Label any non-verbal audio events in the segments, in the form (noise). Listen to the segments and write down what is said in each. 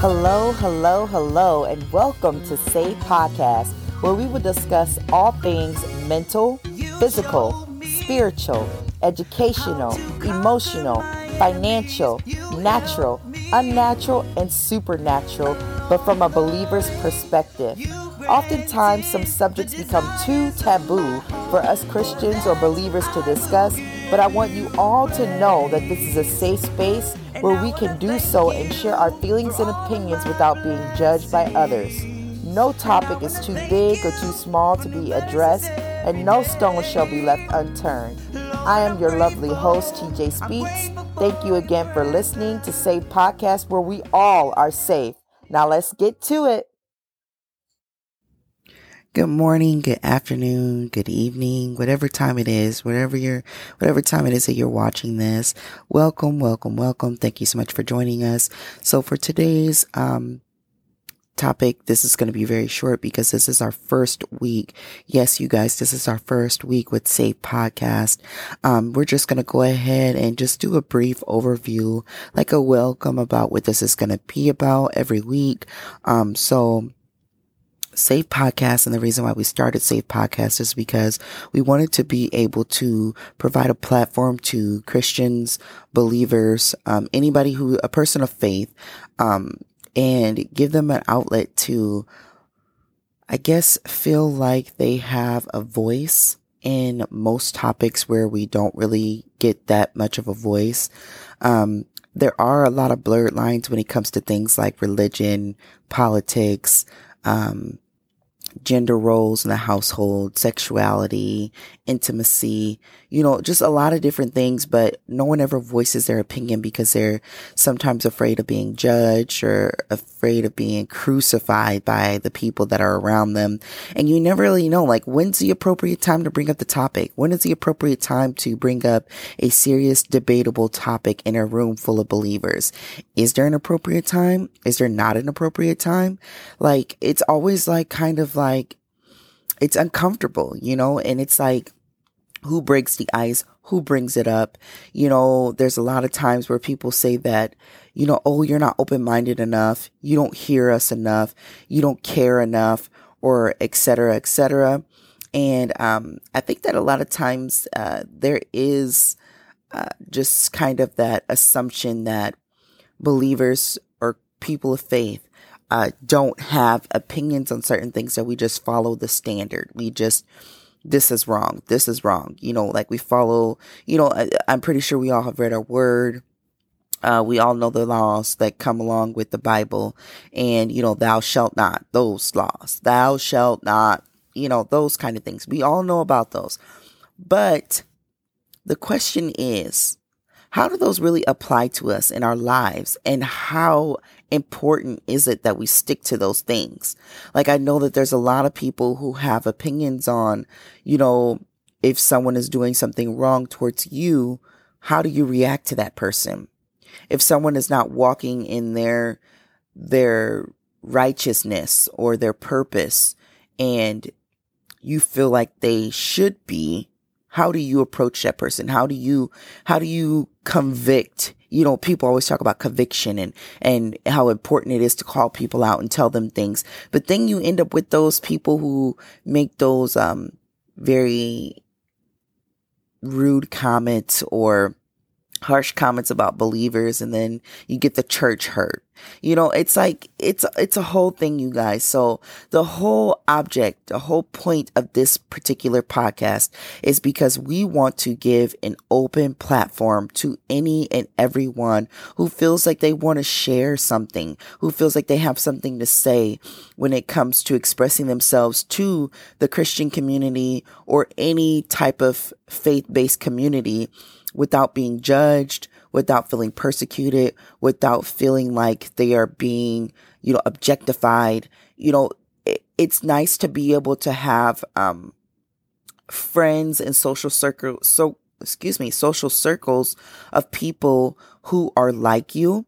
Hello, hello, hello, and welcome to Sayved Podcast, where we will discuss all things mental, physical, spiritual, educational, emotional, financial, natural, unnatural, and supernatural, but from a believer's perspective. Oftentimes, some subjects become too taboo for us Christians or believers to discuss, but I want you all to know that this is a safe space where we can do so and share our feelings and opinions without being judged by others. No topic is too big or too small to be addressed, and no stone shall be left unturned. I am your lovely host, TJ Speaks. Thank you again for listening to Sayved Podcast, where we all are safe. Now let's get to it. Good morning, good afternoon, good evening, whatever time it is, whatever you're, whatever time it is that you're watching this. Welcome, welcome, welcome. Thank you so much for joining us. So for today's, um, topic, this is going to be very short because this is our first week. Yes, you guys, this is our first week with Sayved Podcast. Um, we're just going to go ahead and just do a brief overview, like a welcome about what this is going to be about every week. Um, so, Sayved Podcast and the reason why we started Sayved Podcast is because we wanted to be able to provide a platform to Christians, believers, um, anybody who, a person of faith, um, and give them an outlet to, I guess, feel like they have a voice in most topics where we don't really get that much of a voice. Um, there are a lot of blurred lines when it comes to things like religion, politics, um, gender roles in the household, sexuality, intimacy, you know, just a lot of different things, but no one ever voices their opinion because they're sometimes afraid of being judged or afraid of being crucified by the people that are around them. And you never really know, like, when's the appropriate time to bring up the topic? When is the appropriate time to bring up a serious, debatable topic in a room full of believers? Is there an appropriate time? Is there not an appropriate time? Like, it's always like kind of like, it's uncomfortable, you know, and it's like, who breaks the ice, who brings it up. You know, there's a lot of times where people say that, you know, oh, you're not open minded enough. You don't hear us enough. You don't care enough or et cetera, et cetera. And, um, I think that a lot of times, uh, there is, uh, just kind of that assumption that believers or people of faith, uh, don't have opinions on certain things. So we just follow the standard. We just, this is wrong. This is wrong. You know, like we follow, you know, I, am pretty sure we all have read our word. Uh, we all know the laws that come along with the Bible and, you know, thou shalt not, those laws, thou shalt not, you know, those kind of things. We all know about those. But the question is, how do those really apply to us in our lives and how important is it that we stick to those things? Like, I know that there's a lot of people who have opinions on, you know, if someone is doing something wrong towards you, how do you react to that person? If someone is not walking in their, their righteousness or their purpose and you feel like they should be, how do you approach that person? How do you, how do you convict? You know, people always talk about conviction and, and how important it is to call people out and tell them things. But then you end up with those people who make those, um, very rude comments or harsh comments about believers and then you get the church hurt. You know, it's like, it's, it's a whole thing, you guys. So the whole object, the whole point of this particular podcast is because we want to give an open platform to any and everyone who feels like they want to share something, who feels like they have something to say when it comes to expressing themselves to the Christian community or any type of faith-based community without being judged, without feeling persecuted, without feeling like they are being, you know, objectified. You know, it, it's nice to be able to have, um, friends and social circle, so, excuse me, social circles of people who are like you.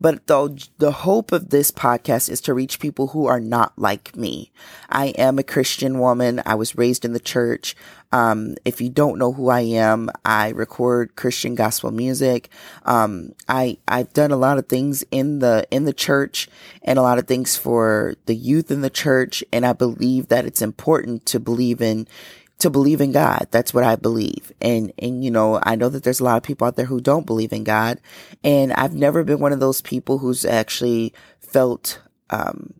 But the, the hope of this podcast is to reach people who are not like me. I am a Christian woman. I was raised in the church. Um, if you don't know who I am, I record Christian gospel music. Um, I, I've done a lot of things in the, in the church and a lot of things for the youth in the church. And I believe that it's important to believe in, to believe in God. That's what I believe. And, and, you know, I know that there's a lot of people out there who don't believe in God. And I've never been one of those people who's actually felt, um,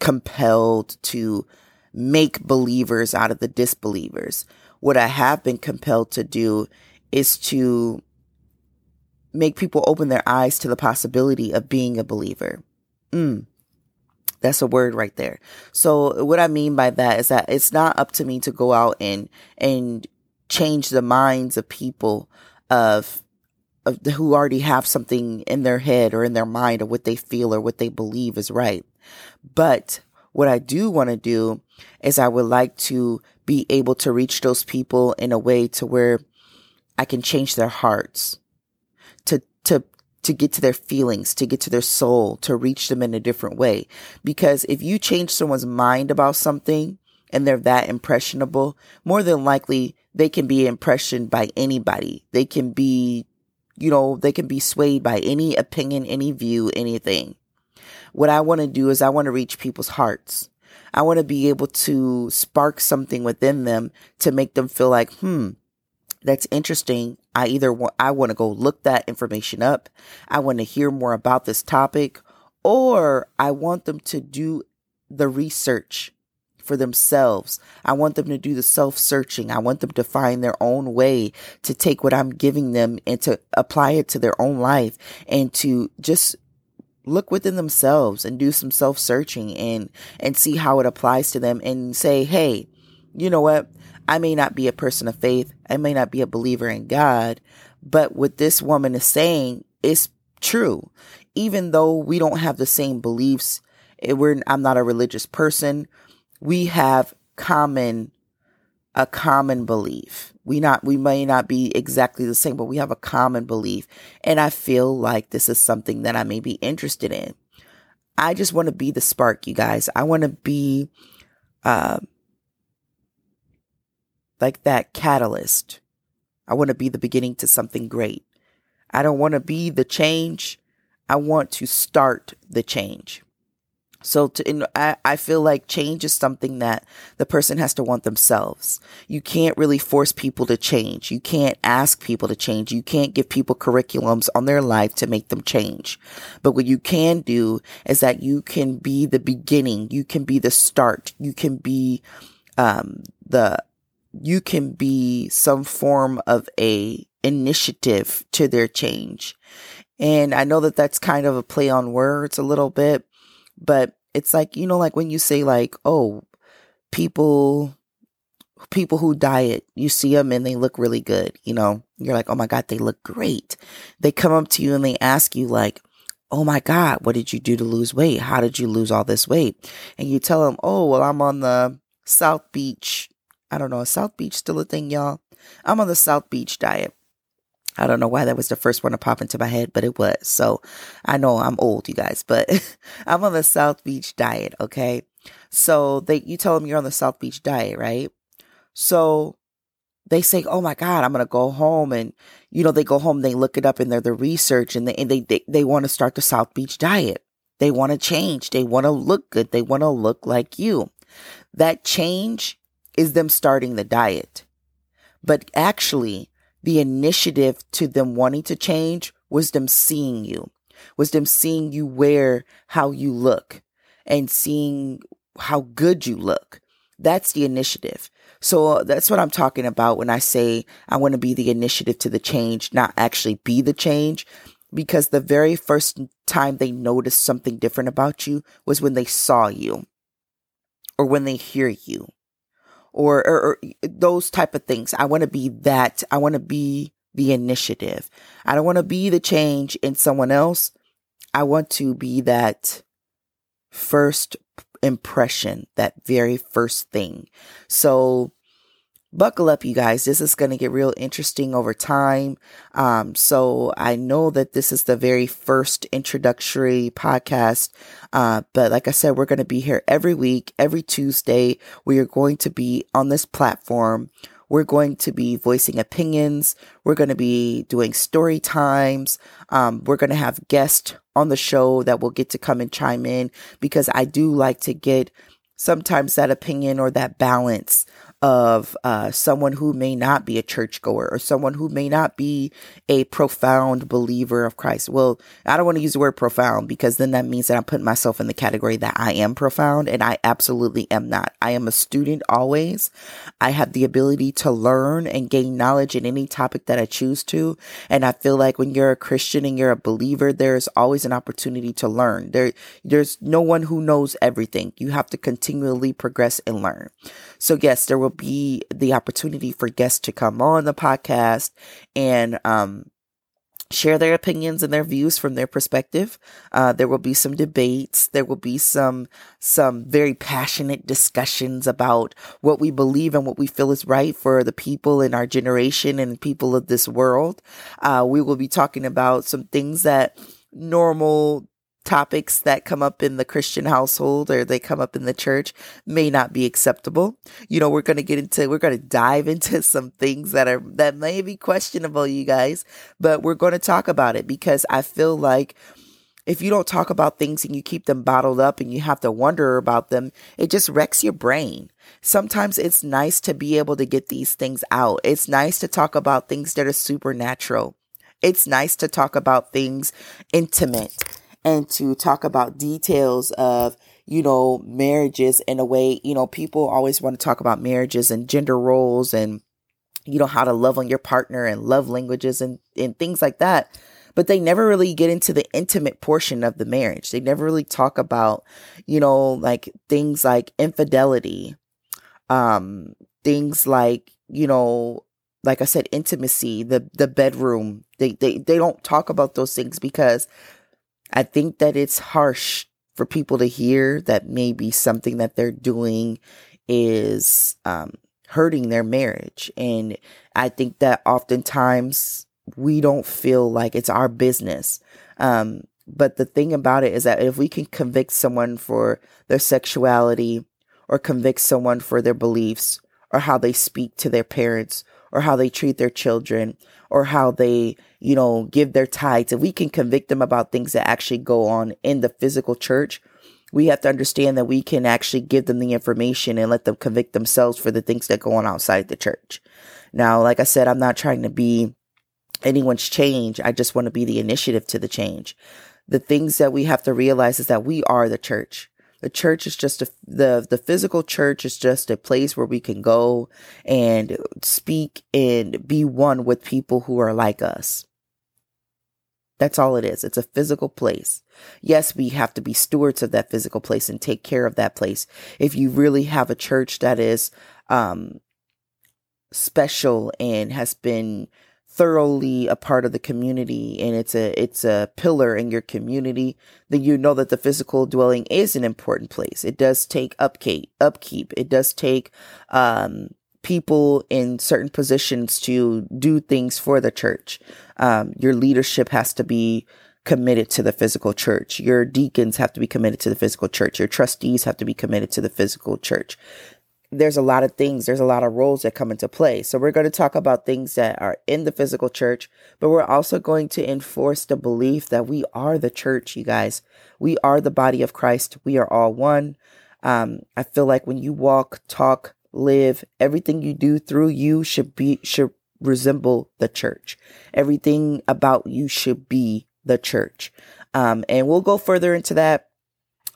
compelled to make believers out of the disbelievers. What I have been compelled to do is to make people open their eyes to the possibility of being a believer. Mm. That's a word right there. So what I mean by that is that it's not up to me to go out and, and change the minds of people of, of who already have something in their head or in their mind or what they feel or what they believe is right. But what I do want to do is I would like to be able to reach those people in a way to where I can change their hearts to, to to get to their feelings, to get to their soul, to reach them in a different way. Because if you change someone's mind about something and they're that impressionable, more than likely they can be impressioned by anybody. They can be, you know, they can be swayed by any opinion, any view, anything. What I want to do is I want to reach people's hearts. I want to be able to spark something within them to make them feel like, hmm, that's interesting. I either want, I want to go look that information up. I want to hear more about this topic or I want them to do the research for themselves. I want them to do the self searching. I want them to find their own way to take what I'm giving them and to apply it to their own life and to just look within themselves and do some self searching and, and see how it applies to them and say, Hey, you know what? I may not be a person of faith. I may not be a believer in God, but what this woman is saying is true. Even though we don't have the same beliefs, eh, we're, I'm not a religious person. We have common, a common belief. We not, we may not be exactly the same, but we have a common belief. And I feel like this is something that I may be interested in. I just want to be the spark, you guys. I want to be, uh, like that catalyst. I want to be the beginning to something great. I don't want to be the change. I want to start the change. So to, I, I feel like change is something that the person has to want themselves. You can't really force people to change. You can't ask people to change. You can't give people curriculums on their life to make them change. But what you can do is that you can be the beginning. You can be the start. You can be, um, the, you can be some form of a initiative to their change. And I know that that's kind of a play on words a little bit, but it's like, you know, like when you say like, oh, people, people who diet, you see them and they look really good, you know, you're like, oh my God, they look great. They come up to you and they ask you like, oh my God, what did you do to lose weight? How did you lose all this weight? And you tell them, oh, well, I'm on the South Beach I don't know, is South Beach still a thing, y'all? I'm on the South Beach diet. I don't know why that was the first one to pop into my head, but it was. So I know I'm old, you guys, but (laughs) I'm on the South Beach diet, okay? So they you tell them you're on the South Beach diet, right? So they say, "Oh my God, I'm gonna go home," and you know they go home, they look it up and they're the research, and they and they they, they want to start the South Beach diet. They want to change. They want to look good. They want to look like you. That change is them starting the diet. But actually, the initiative to them wanting to change was them seeing you, was them seeing you wear how you look and seeing how good you look. That's the initiative. So uh, that's what I'm talking about when I say I want to be the initiative to the change, not actually be the change. Because the very first time they noticed something different about you was when they saw you or when they hear you or, or, or those type of things. I want to be that. I want to be the initiative. I don't want to be the change in someone else. I want to be that first impression, that very first thing. So buckle up, you guys. This is going to get real interesting over time. Um, so I know that this is the very first introductory podcast. Uh, but like I said, we're going to be here every week, every Tuesday. We are going to be on this platform. We're going to be voicing opinions. We're going to be doing story times. Um, we're going to have guests on the show that will get to come and chime in because I do like to get sometimes that opinion or that balance of uh, someone who may not be a churchgoer or someone who may not be a profound believer of Christ. Well, I don't want to use the word profound because then that means that I'm putting myself in the category that I am profound and I absolutely am not. I am a student always. I have the ability to learn and gain knowledge in any topic that I choose to. And I feel like when you're a Christian and you're a believer, there's always an opportunity to learn. There, there's no one who knows everything. You have to continually progress and learn. So yes, there will be the opportunity for guests to come on the podcast and um, share their opinions and their views from their perspective. Uh, there will be some debates. There will be some some very passionate discussions about what we believe and what we feel is right for the people in our generation and people of this world. Uh, we will be talking about some things that normal topics that come up in the Christian household or they come up in the church may not be acceptable. You know, we're going to get into, we're going to dive (laughs) into some things that are, that may be questionable, you guys, but we're going to talk about it because I feel like if you don't talk about things and you keep them bottled up and you have to wonder about them, it just wrecks your brain. Sometimes it's nice to be able to get these things out. It's nice to talk about things that are supernatural. It's nice to talk about things intimate and to talk about details of, you know, marriages in a way, you know, people always want to talk about marriages and gender roles and, you know, how to love on your partner and love languages and, and things like that. But they never really get into the intimate portion of the marriage. They never really talk about, you know, like things like infidelity, um, things like, you know, like I said, intimacy, the the bedroom. They they they don't talk about those things because I think that it's harsh for people to hear that maybe something that they're doing is um, hurting their marriage. And I think that oftentimes we don't feel like it's our business. Um, but the thing about it is that if we can convict someone for their sexuality or convict someone for their beliefs or how they speak to their parents or how they treat their children or how they, you know, give their tithes, if we can convict them about things that actually go on in the physical church, we have to understand that we can actually give them the information and let them convict themselves for the things that go on outside the church. Now, like I said, I'm not trying to be anyone's change. I just want to be the initiative to the change. The things that we have to realize is that we are the church. The church is just a, the the physical church is just a place where we can go and speak and be one with people who are like us. That's all it is. It's a physical place. Yes, we have to be stewards of that physical place and take care of that place. If you really have a church that is um, special and has been thoroughly a part of the community and it's a it's a pillar in your community then you know that the physical dwelling is an important place. It does take upkeep upkeep. It does take um, people in certain positions to do things for the church. Um, your leadership has to be committed to the physical church. Your deacons have to be committed to the physical church. Your trustees have to be committed to the physical church there's a lot of things, there's a lot of roles that come into play. So we're going to talk about things that are in the physical church, but we're also going to enforce the belief that we are the church, you guys. We are the body of Christ. We are all one. Um, I feel like when you walk, talk, live, everything you do through you should be, should resemble the church. Everything about you should be the church. Um, and we'll go further into that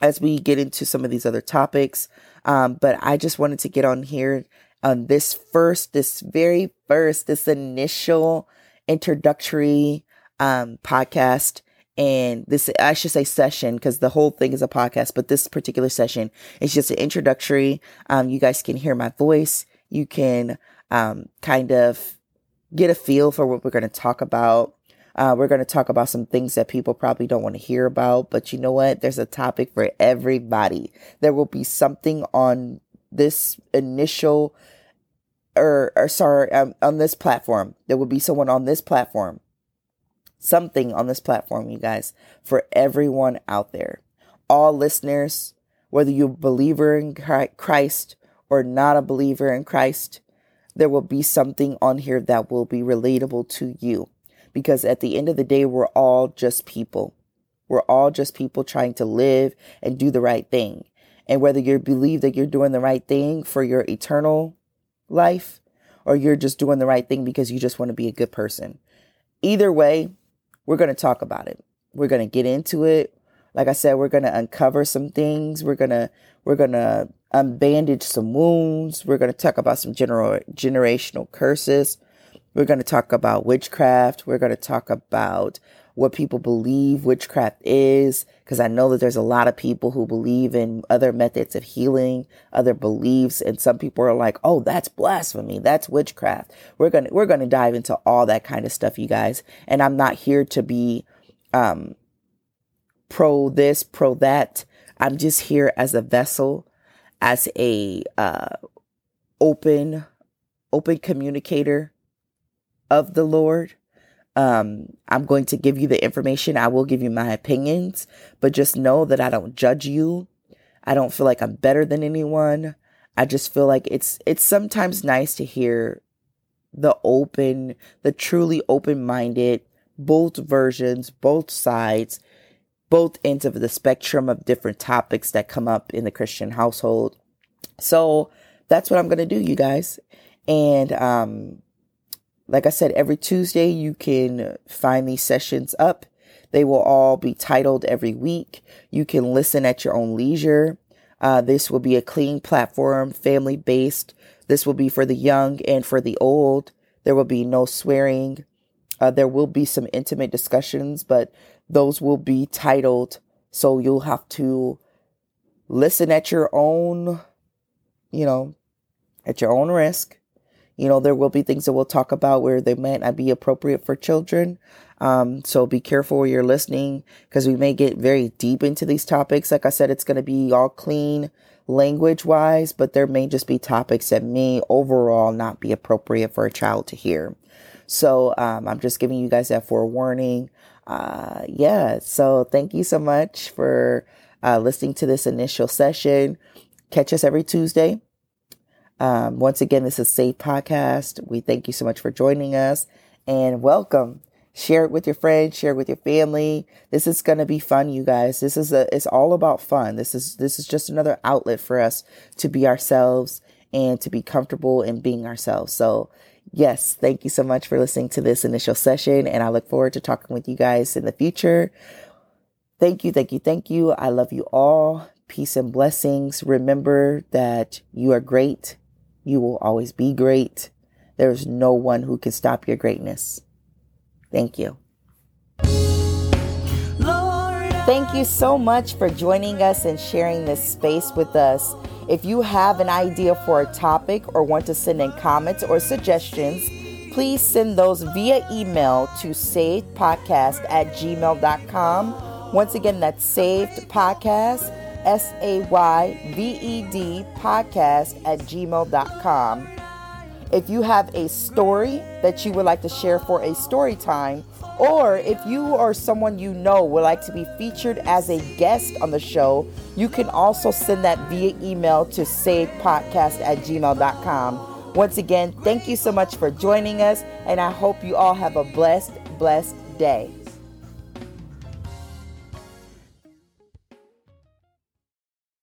as we get into some of these other topics. Um, but I just wanted to get on here on this first, this very first, this initial introductory um, podcast. And this, I should say session because the whole thing is a podcast, but this particular session is just an introductory. Um, you guys can hear my voice. You can um, kind of get a feel for what we're going to talk about. Uh, we're going to talk about some things that people probably don't want to hear about, but you know what? There's a topic for everybody. There will be something on this initial or, or sorry, um, on this platform. There will be someone on this platform. Something on this platform, you guys, for everyone out there. All listeners, whether you're a believer in Christ or not a believer in Christ, there will be something on here that will be relatable to you. Because at the end of the day, we're all just people. We're all just people trying to live and do the right thing. And whether you believe that you're doing the right thing for your eternal life or you're just doing the right thing because you just want to be a good person. Either way, we're going to talk about it. We're going to get into it. Like I said, we're going to uncover some things. We're going to we're going to unbandage some wounds. We're going to talk about some general generational curses. We're going to talk about witchcraft. We're going to talk about what people believe witchcraft is, because I know that there's a lot of people who believe in other methods of healing, other beliefs, and some people are like, "Oh, that's blasphemy. That's witchcraft." We're gonna we're gonna dive into all that kind of stuff, you guys. And I'm not here to be um, pro this, pro that. I'm just here as a vessel, as a uh, open open communicator of the Lord um, I'm going to give you the information. I will give you my opinions, but just know that I don't judge you. I don't feel like I'm better than anyone. I just feel like it's it's sometimes nice to hear the open, the truly open-minded, both versions, both sides, both ends of the spectrum of different topics that come up in the Christian household. So that's what I'm going to do, you guys. And um like I said, every Tuesday you can find these sessions up. They will all be titled every week. You can listen at your own leisure. Uh, this will be a clean platform, family based. This will be for the young and for the old. There will be no swearing. Uh, there will be some intimate discussions, but those will be titled. So you'll have to listen at your own, you know, at your own risk. You know, there will be things that we'll talk about where they might not be appropriate for children. Um, so be careful where you're listening because we may get very deep into these topics. Like I said, it's going to be all clean language wise, but there may just be topics that may overall not be appropriate for a child to hear. So um, I'm just giving you guys that forewarning. Uh, yeah. So thank you so much for uh, listening to this initial session. Catch us every Tuesday. Um, once again, this is Sayved Podcast. We thank you so much for joining us and welcome. Share it with your friends, share it with your family. This is going to be fun, you guys. This is a, it's all about fun. This is, this is just another outlet for us to be ourselves and to be comfortable in being ourselves. So yes, thank you so much for listening to this initial session. And I look forward to talking with you guys in the future. Thank you. Thank you. Thank you. I love you all. Peace and blessings. Remember that you are great you will always be great. There's no one who can stop your greatness. Thank you. Thank you so much for joining us and sharing this space with us. If you have an idea for a topic or want to send in comments or suggestions, please send those via email to sayvedpodcast at gmail.com. Once again, that's Sayved podcast S A Y V E D podcast at gmail.com. If you have a story that you would like to share for a story time, or if you or someone you know would like to be featured as a guest on the show, you can also send that via email to sayvedpodcast at gmail.com. Once again, thank you so much for joining us, and I hope you all have a blessed, blessed day.